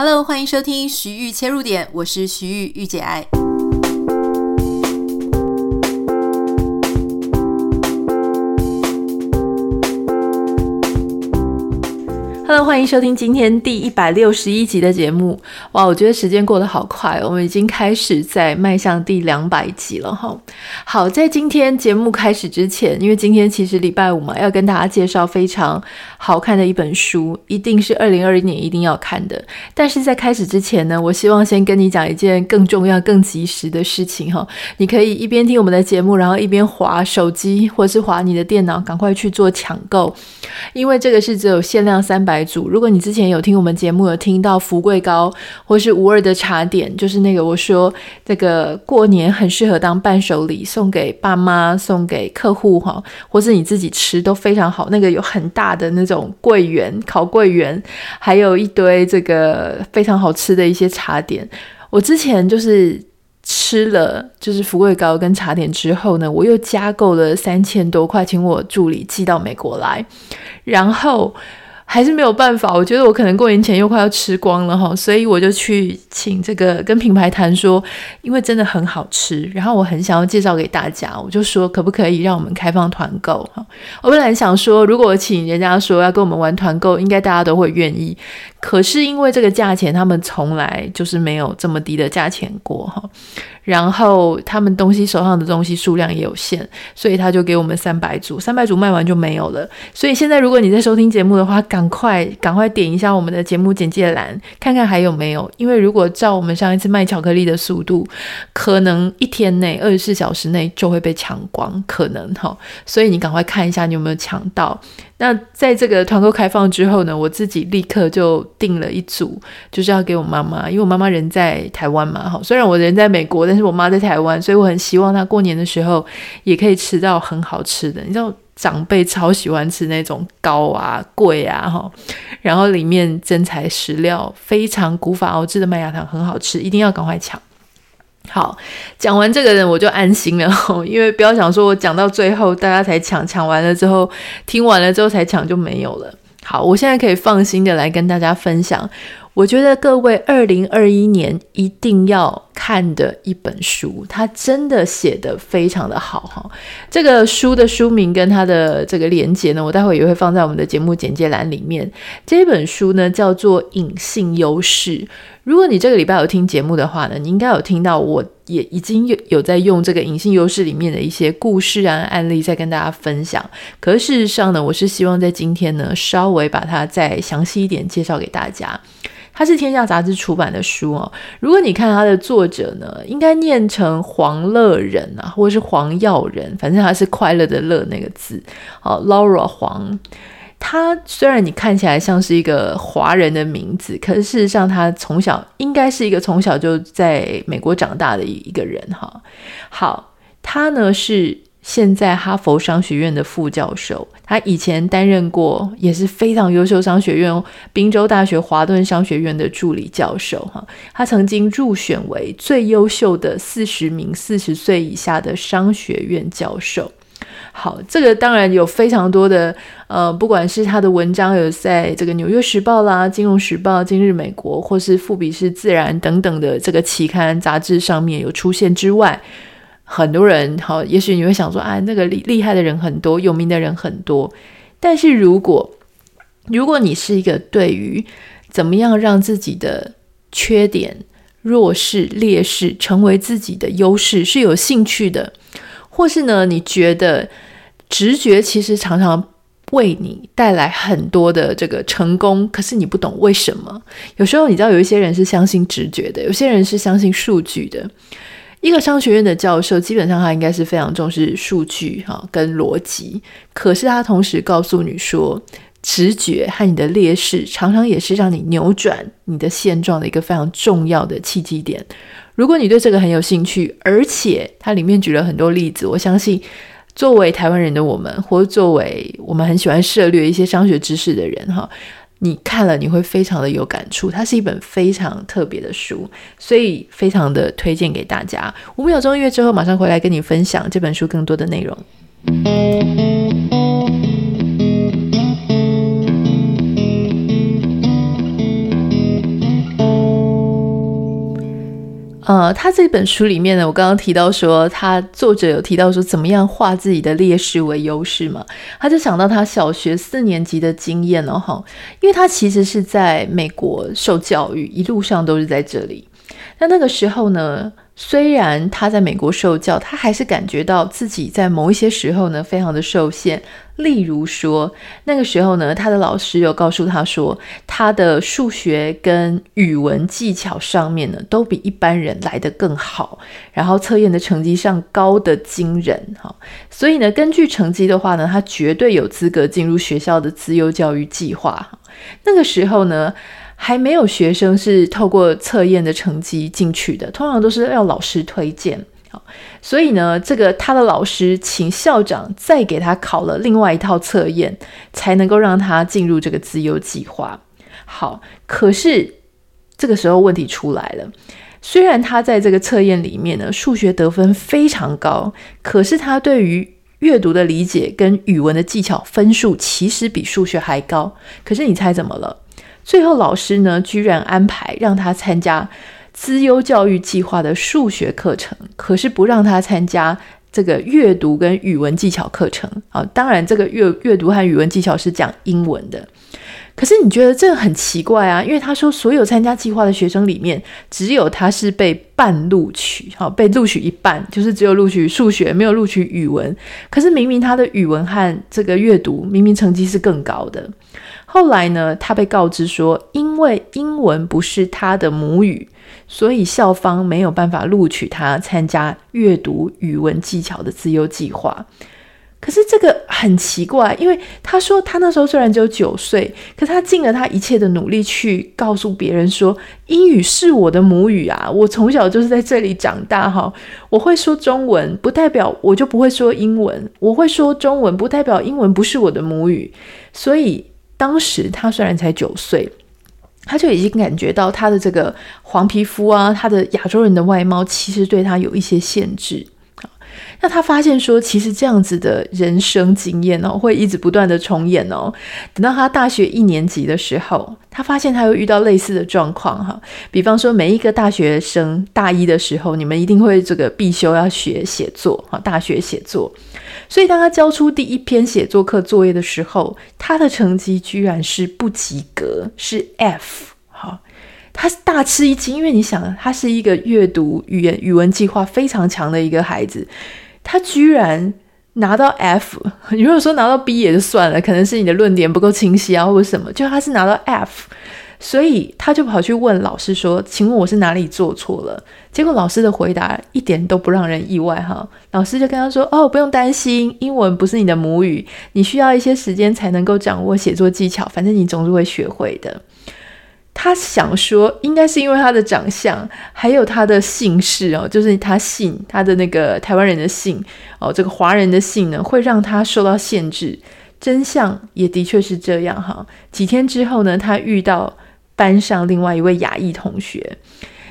Hello，欢迎收听徐玉切入点，我是徐玉御姐爱。Hello，欢迎收听今天第一百六十一集的节目。哇，我觉得时间过得好快，我们已经开始在迈向第两百集了哈。好，在今天节目开始之前，因为今天其实礼拜五嘛，要跟大家介绍非常好看的一本书，一定是二零二一年一定要看的。但是在开始之前呢，我希望先跟你讲一件更重要、更及时的事情哈。你可以一边听我们的节目，然后一边划手机或是划你的电脑，赶快去做抢购，因为这个是只有限量三百组。如果你之前有听我们节目，有听到福贵糕或是无二的茶点，就是那个我说这个过年很适合当伴手礼，送给爸妈、送给客户哈，或是你自己吃都非常好。那个有很大的那种桂圆、烤桂圆，还有一堆这个非常好吃的一些茶点。我之前就是吃了就是福贵糕跟茶点之后呢，我又加购了三千多块，请我助理寄到美国来，然后。还是没有办法，我觉得我可能过年前又快要吃光了哈，所以我就去请这个跟品牌谈说，因为真的很好吃，然后我很想要介绍给大家，我就说可不可以让我们开放团购哈？我本来想说，如果请人家说要跟我们玩团购，应该大家都会愿意，可是因为这个价钱，他们从来就是没有这么低的价钱过哈。然后他们东西手上的东西数量也有限，所以他就给我们三百组，三百组卖完就没有了。所以现在如果你在收听节目的话，赶快赶快点一下我们的节目简介栏，看看还有没有。因为如果照我们上一次卖巧克力的速度，可能一天内二十四小时内就会被抢光，可能哈。所以你赶快看一下你有没有抢到。那在这个团购开放之后呢，我自己立刻就订了一组，就是要给我妈妈，因为我妈妈人在台湾嘛，哈，虽然我人在美国，但是我妈在台湾，所以我很希望她过年的时候也可以吃到很好吃的。你知道长辈超喜欢吃那种糕啊、粿啊，哈，然后里面真材实料，非常古法熬制的麦芽糖，很好吃，一定要赶快抢。好，讲完这个人我就安心了，因为不要想说我讲到最后大家才抢，抢完了之后听完了之后才抢就没有了。好，我现在可以放心的来跟大家分享，我觉得各位二零二一年一定要看的一本书，它真的写得非常的好哈。这个书的书名跟它的这个连接呢，我待会也会放在我们的节目简介栏里面。这本书呢叫做《隐性优势》。如果你这个礼拜有听节目的话呢，你应该有听到，我也已经有有在用这个隐性优势里面的一些故事啊、案例在跟大家分享。可是事实上呢，我是希望在今天呢，稍微把它再详细一点介绍给大家。它是天下杂志出版的书哦。如果你看它的作者呢，应该念成黄乐人啊，或者是黄耀仁，反正他是快乐的乐那个字。好，Laura 黄。他虽然你看起来像是一个华人的名字，可是事实上他从小应该是一个从小就在美国长大的一个人哈。好，他呢是现在哈佛商学院的副教授，他以前担任过也是非常优秀商学院宾州大学华顿商学院的助理教授哈。他曾经入选为最优秀的四十名四十岁以下的商学院教授。好，这个当然有非常多的，呃，不管是他的文章有在这个《纽约时报》啦、《金融时报》、《今日美国》或是《富比士自然》等等的这个期刊杂志上面有出现之外，很多人好，也许你会想说，啊，那个厉厉害的人很多，有名的人很多，但是如果如果你是一个对于怎么样让自己的缺点、弱势、劣势成为自己的优势是有兴趣的。或是呢，你觉得直觉其实常常为你带来很多的这个成功，可是你不懂为什么。有时候你知道，有一些人是相信直觉的，有些人是相信数据的。一个商学院的教授，基本上他应该是非常重视数据哈跟逻辑，可是他同时告诉你说，直觉和你的劣势常常也是让你扭转你的现状的一个非常重要的契机点。如果你对这个很有兴趣，而且它里面举了很多例子，我相信作为台湾人的我们，或作为我们很喜欢涉猎一些商学知识的人，哈，你看了你会非常的有感触。它是一本非常特别的书，所以非常的推荐给大家。五秒钟音乐之后，马上回来跟你分享这本书更多的内容。呃，他这本书里面呢，我刚刚提到说，他作者有提到说，怎么样化自己的劣势为优势嘛？他就想到他小学四年级的经验哦，哈，因为他其实是在美国受教育，一路上都是在这里。那那个时候呢，虽然他在美国受教，他还是感觉到自己在某一些时候呢，非常的受限。例如说，那个时候呢，他的老师有告诉他说，他的数学跟语文技巧上面呢，都比一般人来得更好，然后测验的成绩上高得惊人哈。所以呢，根据成绩的话呢，他绝对有资格进入学校的资优教育计划。那个时候呢，还没有学生是透过测验的成绩进去的，通常都是要老师推荐。好，所以呢，这个他的老师请校长再给他考了另外一套测验，才能够让他进入这个自优计划。好，可是这个时候问题出来了，虽然他在这个测验里面呢，数学得分非常高，可是他对于阅读的理解跟语文的技巧分数其实比数学还高。可是你猜怎么了？最后，老师呢，居然安排让他参加资优教育计划的数学课程，可是不让他参加这个阅读跟语文技巧课程啊。当然，这个阅阅读和语文技巧是讲英文的。可是你觉得这个很奇怪啊？因为他说，所有参加计划的学生里面，只有他是被半录取，好，被录取一半，就是只有录取数学，没有录取语文。可是明明他的语文和这个阅读明明成绩是更高的。后来呢，他被告知说，因为英文不是他的母语，所以校方没有办法录取他参加阅读语文技巧的自优计划。可是这个很奇怪，因为他说他那时候虽然只有九岁，可他尽了他一切的努力去告诉别人说，英语是我的母语啊，我从小就是在这里长大哈，我会说中文，不代表我就不会说英文，我会说中文，不代表英文不是我的母语，所以。当时他虽然才九岁，他就已经感觉到他的这个黄皮肤啊，他的亚洲人的外貌，其实对他有一些限制。那他发现说，其实这样子的人生经验哦，会一直不断的重演哦。等到他大学一年级的时候，他发现他又遇到类似的状况哈。比方说，每一个大学生大一的时候，你们一定会这个必修要学写作哈，大学写作。所以当他交出第一篇写作课作业的时候，他的成绩居然是不及格，是 F 好。他大吃一惊，因为你想，他是一个阅读语言语文计划非常强的一个孩子。他居然拿到 F，如果说拿到 B 也就算了，可能是你的论点不够清晰啊，或者什么。就他是拿到 F，所以他就跑去问老师说：“请问我是哪里做错了？”结果老师的回答一点都不让人意外哈。老师就跟他说：“哦，不用担心，英文不是你的母语，你需要一些时间才能够掌握写作技巧，反正你总是会学会的。”他想说，应该是因为他的长相，还有他的姓氏哦，就是他姓他的那个台湾人的姓哦，这个华人的姓呢，会让他受到限制。真相也的确是这样哈。几天之后呢，他遇到班上另外一位亚裔同学。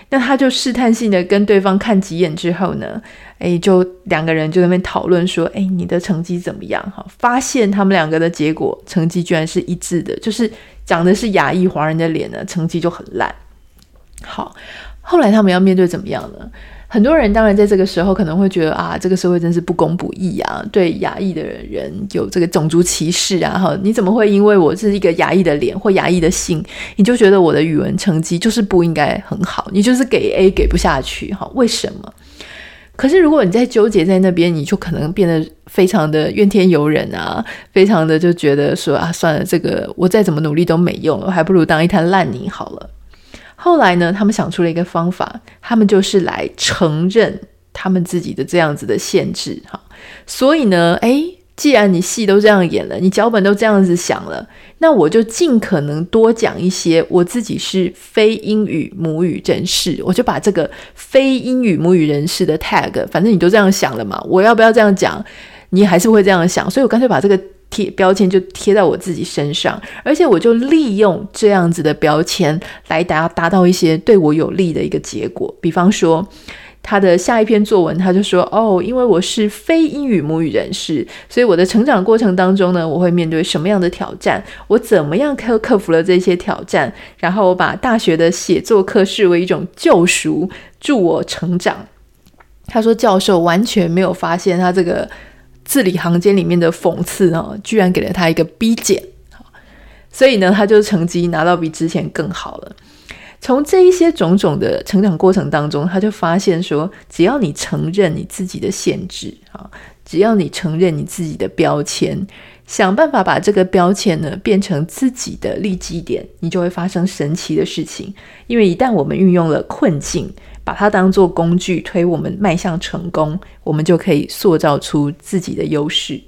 那他就试探性的跟对方看几眼之后呢，诶，就两个人就在那边讨论说，诶，你的成绩怎么样？哈，发现他们两个的结果成绩居然是一致的，就是长的是亚裔华人的脸呢，成绩就很烂。好，后来他们要面对怎么样呢？很多人当然在这个时候可能会觉得啊，这个社会真是不公不义啊，对亚裔的人有这个种族歧视啊！哈，你怎么会因为我是一个亚裔的脸或亚裔的姓，你就觉得我的语文成绩就是不应该很好？你就是给 A 给不下去哈？为什么？可是如果你在纠结在那边，你就可能变得非常的怨天尤人啊，非常的就觉得说啊，算了，这个我再怎么努力都没用，我还不如当一滩烂泥好了。后来呢，他们想出了一个方法，他们就是来承认他们自己的这样子的限制哈。所以呢，诶，既然你戏都这样演了，你脚本都这样子想了，那我就尽可能多讲一些我自己是非英语母语人士，我就把这个非英语母语人士的 tag，反正你都这样想了嘛，我要不要这样讲，你还是会这样想，所以我干脆把这个。贴标签就贴在我自己身上，而且我就利用这样子的标签来达达到一些对我有利的一个结果。比方说，他的下一篇作文，他就说：“哦，因为我是非英语母语人士，所以我的成长过程当中呢，我会面对什么样的挑战？我怎么样克克服了这些挑战？然后我把大学的写作课视为一种救赎，助我成长。他说教授完全没有发现他这个字里行间里面的讽刺啊，居然给了他一个 B 减，所以呢，他就成绩拿到比之前更好了。从这一些种种的成长过程当中，他就发现说，只要你承认你自己的限制啊，只要你承认你自己的标签。想办法把这个标签呢变成自己的利基点，你就会发生神奇的事情。因为一旦我们运用了困境，把它当做工具推我们迈向成功，我们就可以塑造出自己的优势。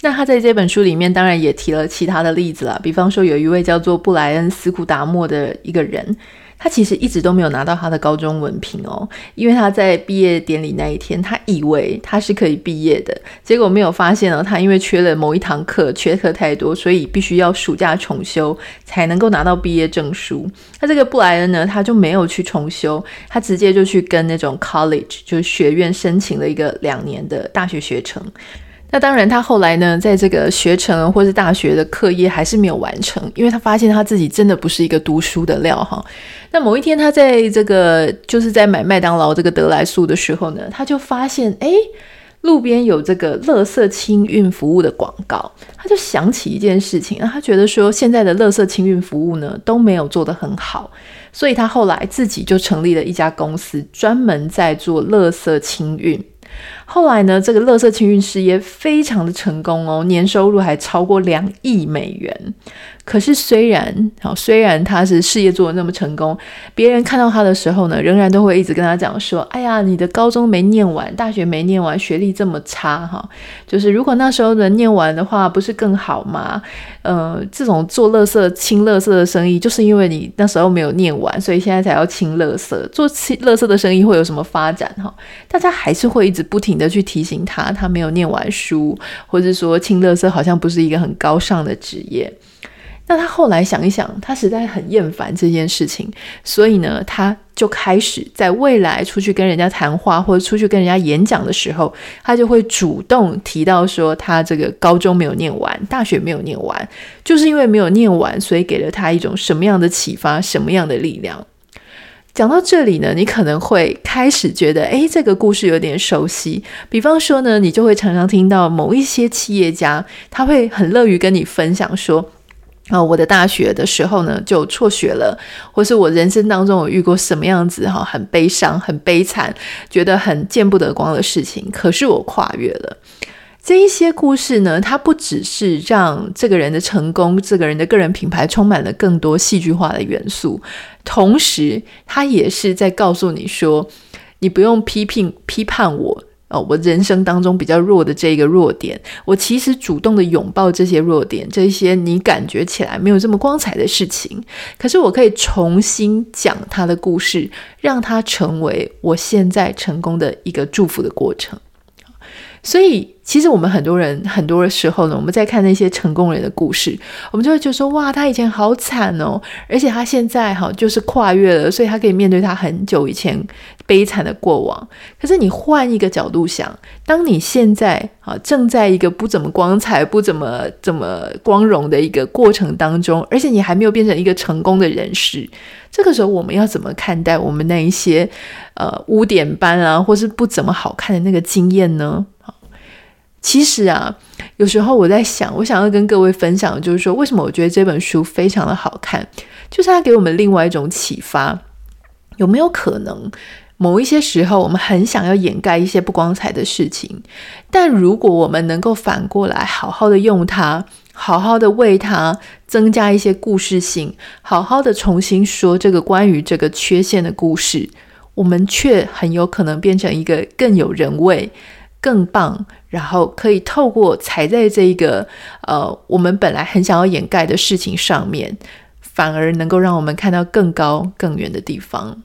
那他在这本书里面当然也提了其他的例子啦，比方说有一位叫做布莱恩·斯库达莫的一个人。他其实一直都没有拿到他的高中文凭哦，因为他在毕业典礼那一天，他以为他是可以毕业的，结果没有发现哦，他因为缺了某一堂课，缺课太多，所以必须要暑假重修才能够拿到毕业证书。那这个布莱恩呢，他就没有去重修，他直接就去跟那种 college 就是学院申请了一个两年的大学学程。那当然，他后来呢，在这个学程或是大学的课业还是没有完成，因为他发现他自己真的不是一个读书的料哈。那某一天，他在这个就是在买麦当劳这个得来速的时候呢，他就发现，诶，路边有这个垃圾清运服务的广告，他就想起一件事情，他觉得说现在的垃圾清运服务呢都没有做得很好，所以他后来自己就成立了一家公司，专门在做垃圾清运。后来呢，这个垃圾清运事业非常的成功哦，年收入还超过两亿美元。可是虽然好，虽然他是事业做的那么成功，别人看到他的时候呢，仍然都会一直跟他讲说：“哎呀，你的高中没念完，大学没念完，学历这么差哈，就是如果那时候能念完的话，不是更好吗？呃，这种做垃圾、清垃圾的生意，就是因为你那时候没有念完，所以现在才要清垃圾。做清垃圾的生意会有什么发展哈？大家还是会一直不停的去提醒他，他没有念完书，或者说清垃圾好像不是一个很高尚的职业。”那他后来想一想，他实在很厌烦这件事情，所以呢，他就开始在未来出去跟人家谈话或者出去跟人家演讲的时候，他就会主动提到说，他这个高中没有念完，大学没有念完，就是因为没有念完，所以给了他一种什么样的启发，什么样的力量。讲到这里呢，你可能会开始觉得，诶，这个故事有点熟悉。比方说呢，你就会常常听到某一些企业家，他会很乐于跟你分享说。啊、我的大学的时候呢，就辍学了，或是我人生当中有遇过什么样子哈，很悲伤、很悲惨，觉得很见不得光的事情，可是我跨越了。这一些故事呢，它不只是让这个人的成功、这个人的个人品牌充满了更多戏剧化的元素，同时，它也是在告诉你说，你不用批评、批判我。哦，我人生当中比较弱的这一个弱点，我其实主动的拥抱这些弱点，这些你感觉起来没有这么光彩的事情，可是我可以重新讲他的故事，让他成为我现在成功的一个祝福的过程。所以，其实我们很多人很多的时候呢，我们在看那些成功人的故事，我们就会觉得说，哇，他以前好惨哦，而且他现在哈就是跨越了，所以他可以面对他很久以前悲惨的过往。可是你换一个角度想，当你现在啊正在一个不怎么光彩、不怎么怎么光荣的一个过程当中，而且你还没有变成一个成功的人士，这个时候我们要怎么看待我们那一些呃污点斑啊，或是不怎么好看的那个经验呢？其实啊，有时候我在想，我想要跟各位分享的就是说，为什么我觉得这本书非常的好看，就是它给我们另外一种启发。有没有可能，某一些时候我们很想要掩盖一些不光彩的事情，但如果我们能够反过来好好的用它，好好的为它增加一些故事性，好好的重新说这个关于这个缺陷的故事，我们却很有可能变成一个更有人味。更棒，然后可以透过踩在这一个呃，我们本来很想要掩盖的事情上面，反而能够让我们看到更高更远的地方。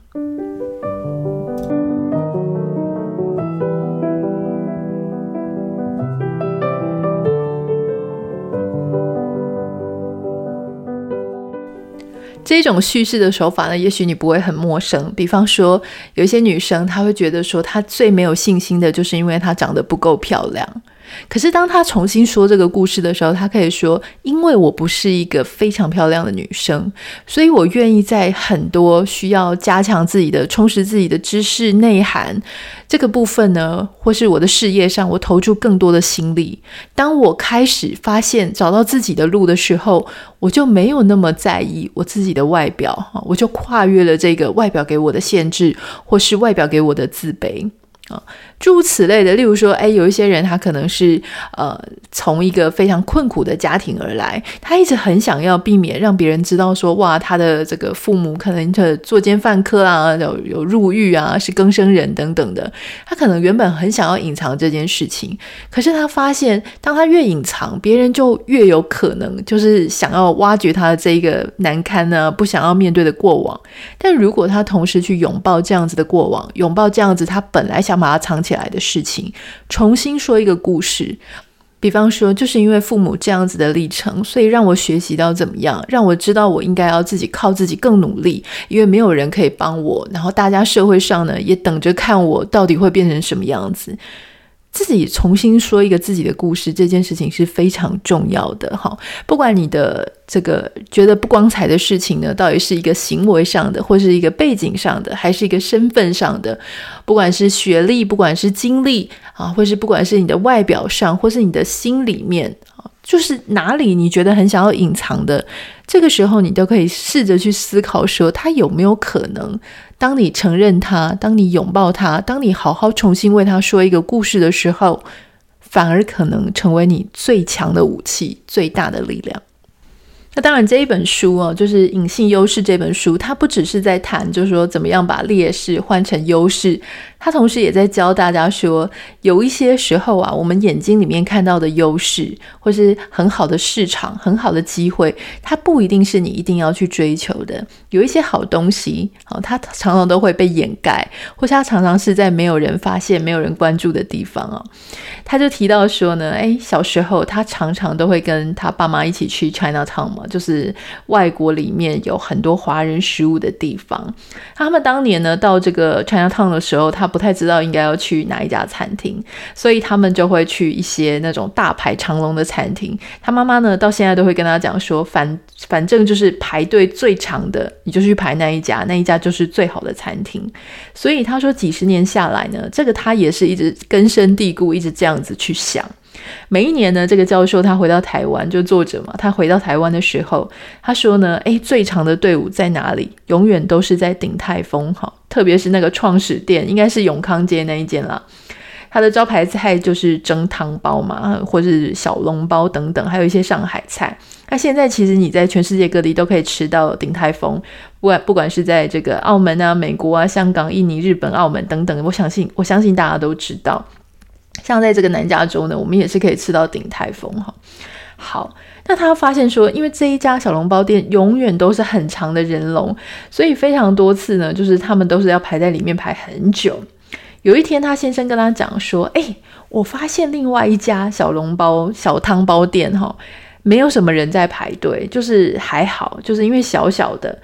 这种叙事的手法呢，也许你不会很陌生。比方说，有一些女生，她会觉得说，她最没有信心的，就是因为她长得不够漂亮。可是当他重新说这个故事的时候，他可以说：“因为我不是一个非常漂亮的女生，所以我愿意在很多需要加强自己的、充实自己的知识内涵这个部分呢，或是我的事业上，我投注更多的心力。当我开始发现找到自己的路的时候，我就没有那么在意我自己的外表，我就跨越了这个外表给我的限制，或是外表给我的自卑。”啊，诸如此类的，例如说，哎，有一些人他可能是呃从一个非常困苦的家庭而来，他一直很想要避免让别人知道说，哇，他的这个父母可能这作奸犯科啊，有有入狱啊，是更生人等等的，他可能原本很想要隐藏这件事情，可是他发现，当他越隐藏，别人就越有可能就是想要挖掘他的这一个难堪呢，不想要面对的过往。但如果他同时去拥抱这样子的过往，拥抱这样子他本来想。把它藏起来的事情，重新说一个故事。比方说，就是因为父母这样子的历程，所以让我学习到怎么样，让我知道我应该要自己靠自己更努力，因为没有人可以帮我。然后大家社会上呢，也等着看我到底会变成什么样子。自己重新说一个自己的故事，这件事情是非常重要的哈。不管你的这个觉得不光彩的事情呢，到底是一个行为上的，或是一个背景上的，还是一个身份上的，不管是学历，不管是经历啊，或是不管是你的外表上，或是你的心里面，就是哪里你觉得很想要隐藏的，这个时候你都可以试着去思考说，它有没有可能。当你承认他，当你拥抱他，当你好好重新为他说一个故事的时候，反而可能成为你最强的武器，最大的力量。那当然，这一本书哦，就是《隐性优势》这本书，它不只是在谈，就是说怎么样把劣势换成优势。他同时也在教大家说，有一些时候啊，我们眼睛里面看到的优势，或是很好的市场、很好的机会，它不一定是你一定要去追求的。有一些好东西，啊，它常常都会被掩盖，或是它常常是在没有人发现、没有人关注的地方啊。他就提到说呢，哎，小时候他常常都会跟他爸妈一起去 Chinatown 嘛，就是外国里面有很多华人食物的地方。他们当年呢，到这个 Chinatown 的时候，他不太知道应该要去哪一家餐厅，所以他们就会去一些那种大排长龙的餐厅。他妈妈呢，到现在都会跟他讲说，反反正就是排队最长的，你就去排那一家，那一家就是最好的餐厅。所以他说，几十年下来呢，这个他也是一直根深蒂固，一直这样子去想。每一年呢，这个教授他回到台湾，就作者嘛，他回到台湾的时候，他说呢，诶，最长的队伍在哪里？永远都是在鼎泰丰，哈，特别是那个创始店，应该是永康街那一间啦。他的招牌菜就是蒸汤包嘛，或是小笼包等等，还有一些上海菜。那现在其实你在全世界各地都可以吃到鼎泰丰，不管不管是在这个澳门啊、美国啊、香港、印尼、日本、澳门等等，我相信我相信大家都知道。像在这个南加州呢，我们也是可以吃到鼎泰丰哈。好，那他发现说，因为这一家小笼包店永远都是很长的人龙，所以非常多次呢，就是他们都是要排在里面排很久。有一天，他先生跟他讲说：“哎，我发现另外一家小笼包、小汤包店哈，没有什么人在排队，就是还好，就是因为小小的。”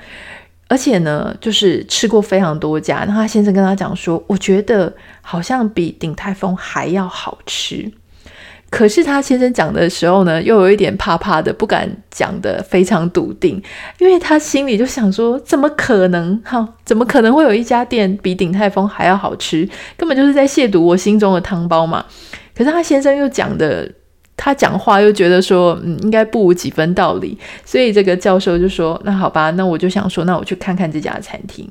而且呢，就是吃过非常多家，那他先生跟他讲说，我觉得好像比鼎泰丰还要好吃。可是他先生讲的时候呢，又有一点怕怕的，不敢讲得非常笃定，因为他心里就想说，怎么可能？哈，怎么可能会有一家店比鼎泰丰还要好吃？根本就是在亵渎我心中的汤包嘛。可是他先生又讲的。他讲话又觉得说，嗯，应该不无几分道理，所以这个教授就说，那好吧，那我就想说，那我去看看这家餐厅。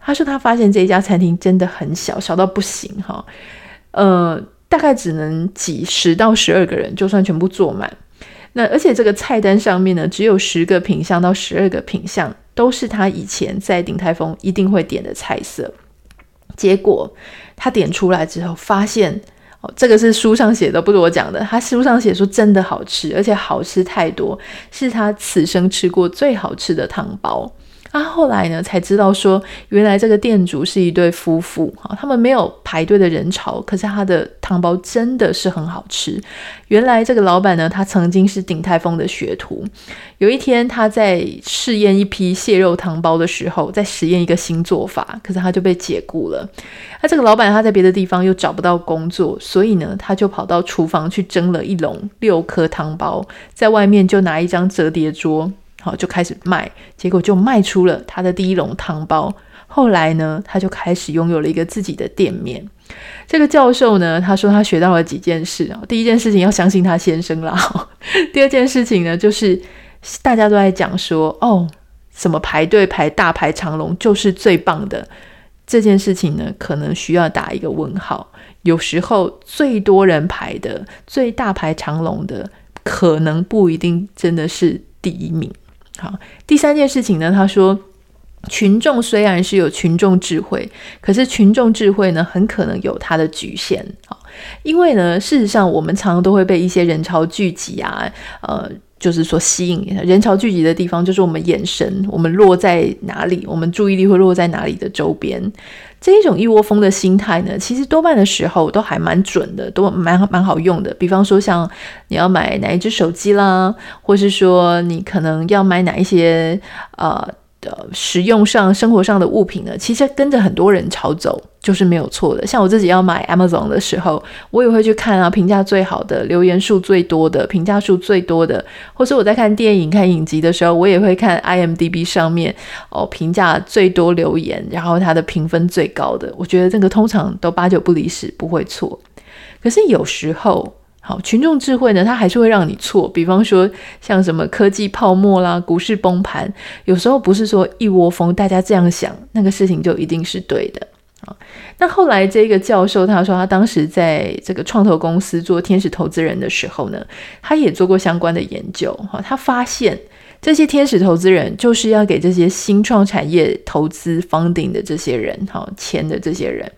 他说他发现这家餐厅真的很小，小到不行哈，呃，大概只能挤十到十二个人，就算全部坐满。那而且这个菜单上面呢，只有十个品相到十二个品相，都是他以前在鼎泰丰一定会点的菜色。结果他点出来之后，发现。哦，这个是书上写的，不是我讲的。他书上写说真的好吃，而且好吃太多，是他此生吃过最好吃的汤包。他后来呢才知道说，原来这个店主是一对夫妇哈，他们没有排队的人潮，可是他的汤包真的是很好吃。原来这个老板呢，他曾经是鼎泰丰的学徒。有一天他在试验一批蟹肉汤包的时候，在实验一个新做法，可是他就被解雇了。那这个老板他在别的地方又找不到工作，所以呢，他就跑到厨房去蒸了一笼六颗汤包，在外面就拿一张折叠桌。好，就开始卖，结果就卖出了他的第一笼汤包。后来呢，他就开始拥有了一个自己的店面。这个教授呢，他说他学到了几件事啊。第一件事情要相信他先生啦。第二件事情呢，就是大家都在讲说，哦，什么排队排大排长龙就是最棒的。这件事情呢，可能需要打一个问号。有时候最多人排的、最大排长龙的，可能不一定真的是第一名。好，第三件事情呢，他说，群众虽然是有群众智慧，可是群众智慧呢，很可能有它的局限。好，因为呢，事实上我们常常都会被一些人潮聚集啊，呃，就是说吸引人潮聚集的地方，就是我们眼神，我们落在哪里，我们注意力会落在哪里的周边。这一种一窝蜂的心态呢，其实多半的时候都还蛮准的，都蛮蛮好用的。比方说，像你要买哪一只手机啦，或是说你可能要买哪一些呃。的使用上、生活上的物品呢，其实跟着很多人潮走就是没有错的。像我自己要买 Amazon 的时候，我也会去看啊，评价最好的、留言数最多的、评价数最多的，或是我在看电影、看影集的时候，我也会看 IMDB 上面哦评价最多留言，然后它的评分最高的。我觉得这个通常都八九不离十，不会错。可是有时候，好，群众智慧呢，它还是会让你错。比方说，像什么科技泡沫啦、股市崩盘，有时候不是说一窝蜂大家这样想，那个事情就一定是对的。啊，那后来这个教授他说，他当时在这个创投公司做天使投资人的时候呢，他也做过相关的研究。哈，他发现这些天使投资人就是要给这些新创产业投资 funding 的这些人，哈，钱的这些人，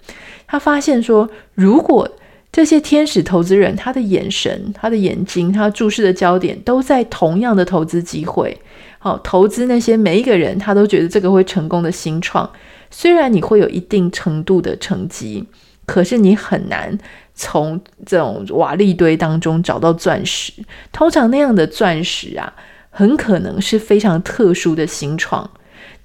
他发现说，如果这些天使投资人，他的眼神、他的眼睛、他注视的焦点都在同样的投资机会。好，投资那些每一个人，他都觉得这个会成功的新创。虽然你会有一定程度的成绩，可是你很难从这种瓦砾堆当中找到钻石。通常那样的钻石啊，很可能是非常特殊的新创。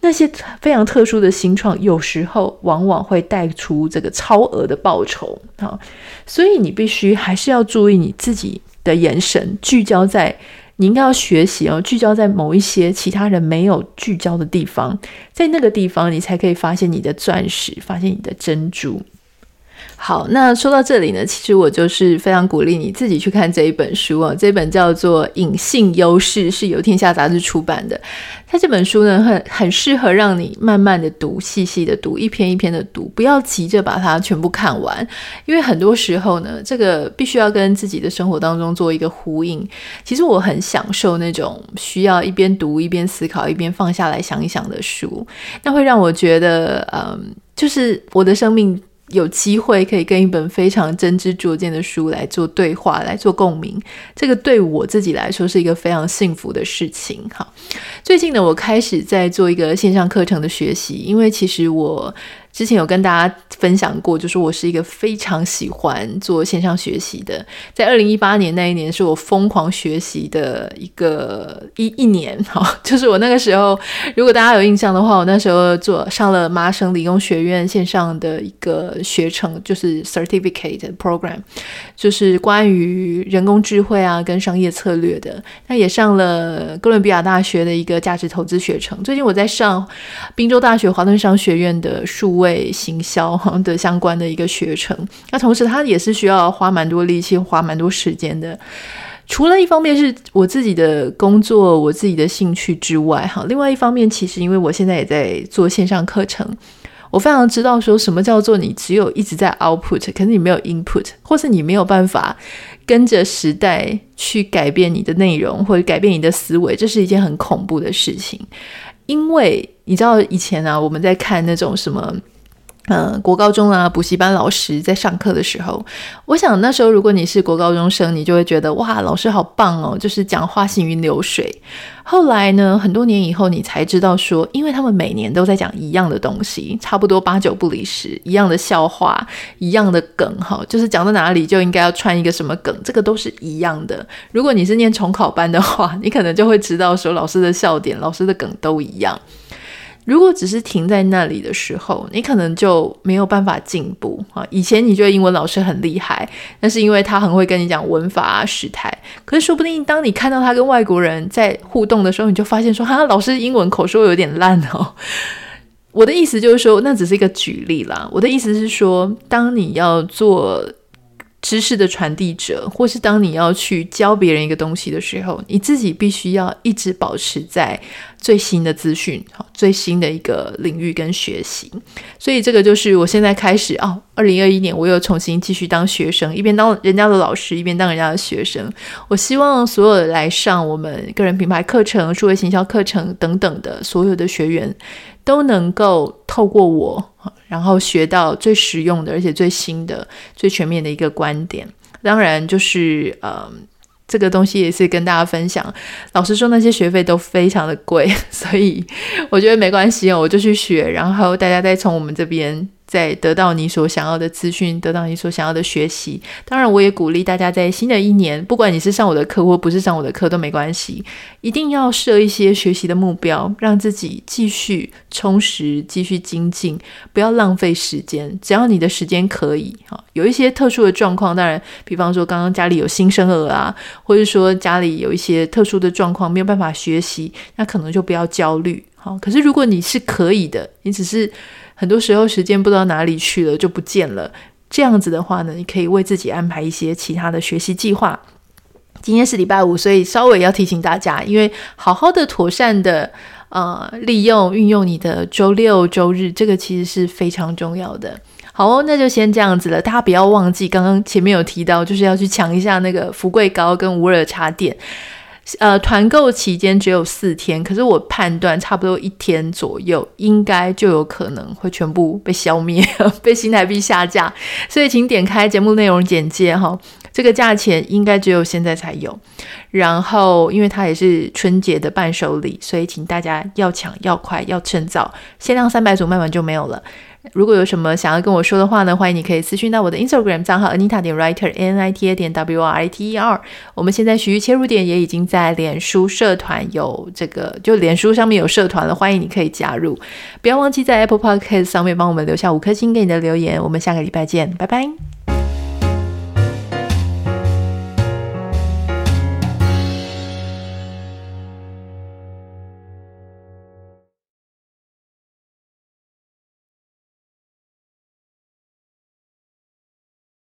那些非常特殊的新创，有时候往往会带出这个超额的报酬啊，所以你必须还是要注意你自己的眼神，聚焦在你应该要学习哦，聚焦在某一些其他人没有聚焦的地方，在那个地方你才可以发现你的钻石，发现你的珍珠。好，那说到这里呢，其实我就是非常鼓励你自己去看这一本书啊。这本叫做《隐性优势》，是由天下杂志出版的。它这本书呢，很很适合让你慢慢的读，细细的读，一篇一篇的读，不要急着把它全部看完，因为很多时候呢，这个必须要跟自己的生活当中做一个呼应。其实我很享受那种需要一边读一边思考，一边放下来想一想的书，那会让我觉得，嗯，就是我的生命。有机会可以跟一本非常真知灼见的书来做对话，来做共鸣，这个对我自己来说是一个非常幸福的事情。好，最近呢，我开始在做一个线上课程的学习，因为其实我。之前有跟大家分享过，就是我是一个非常喜欢做线上学习的。在二零一八年那一年，是我疯狂学习的一个一一年。哈，就是我那个时候，如果大家有印象的话，我那时候做上了麻省理工学院线上的一个学程，就是 certificate program，就是关于人工智慧啊跟商业策略的。那也上了哥伦比亚大学的一个价值投资学程。最近我在上宾州大学华顿商学院的数位。为行销的相关的一个学程，那同时它也是需要花蛮多力气、花蛮多时间的。除了一方面是我自己的工作、我自己的兴趣之外，哈，另外一方面其实因为我现在也在做线上课程，我非常知道说什么叫做你只有一直在 output，可是你没有 input，或是你没有办法跟着时代去改变你的内容或者改变你的思维，这是一件很恐怖的事情，因为你知道以前啊，我们在看那种什么。嗯，国高中啊，补习班老师在上课的时候，我想那时候如果你是国高中生，你就会觉得哇，老师好棒哦，就是讲话行云流水。后来呢，很多年以后，你才知道说，因为他们每年都在讲一样的东西，差不多八九不离十，一样的笑话，一样的梗，哈，就是讲到哪里就应该要串一个什么梗，这个都是一样的。如果你是念重考班的话，你可能就会知道说，老师的笑点、老师的梗都一样。如果只是停在那里的时候，你可能就没有办法进步啊。以前你觉得英文老师很厉害，那是因为他很会跟你讲文法啊、时态。可是说不定当你看到他跟外国人在互动的时候，你就发现说，哈，老师英文口说有点烂哦。我的意思就是说，那只是一个举例啦。我的意思是说，当你要做知识的传递者，或是当你要去教别人一个东西的时候，你自己必须要一直保持在最新的资讯，最新的一个领域跟学习。所以这个就是我现在开始哦，二零二一年我又重新继续当学生，一边当人家的老师，一边当人家的学生。我希望所有来上我们个人品牌课程、数位行销课程等等的所有的学员，都能够透过我。然后学到最实用的，而且最新的、最全面的一个观点。当然，就是呃，这个东西也是跟大家分享。老实说，那些学费都非常的贵，所以我觉得没关系哦，我就去学，然后大家再从我们这边。在得到你所想要的资讯，得到你所想要的学习。当然，我也鼓励大家在新的一年，不管你是上我的课或不是上我的课都没关系，一定要设一些学习的目标，让自己继续充实、继续精进，不要浪费时间。只要你的时间可以，哈，有一些特殊的状况，当然，比方说刚刚家里有新生儿啊，或者说家里有一些特殊的状况没有办法学习，那可能就不要焦虑，好。可是如果你是可以的，你只是。很多时候时间不知道哪里去了，就不见了。这样子的话呢，你可以为自己安排一些其他的学习计划。今天是礼拜五，所以稍微要提醒大家，因为好好的、妥善的呃利用、运用你的周六、周日，这个其实是非常重要的。好哦，那就先这样子了。大家不要忘记，刚刚前面有提到，就是要去抢一下那个福贵糕跟无耳茶店。呃，团购期间只有四天，可是我判断差不多一天左右，应该就有可能会全部被消灭，被新台币下架。所以请点开节目内容简介哈，这个价钱应该只有现在才有。然后，因为它也是春节的伴手礼，所以请大家要抢要快要趁早，限量三百组，卖完就没有了。如果有什么想要跟我说的话呢，欢迎你可以私讯到我的 Instagram 账号 Anita 点 Writer N I T A 点 W R I T E R。我们现在徐豫切入点也已经在脸书社团有这个，就脸书上面有社团了，欢迎你可以加入。不要忘记在 Apple Podcast 上面帮我们留下五颗星给你的留言。我们下个礼拜见，拜拜。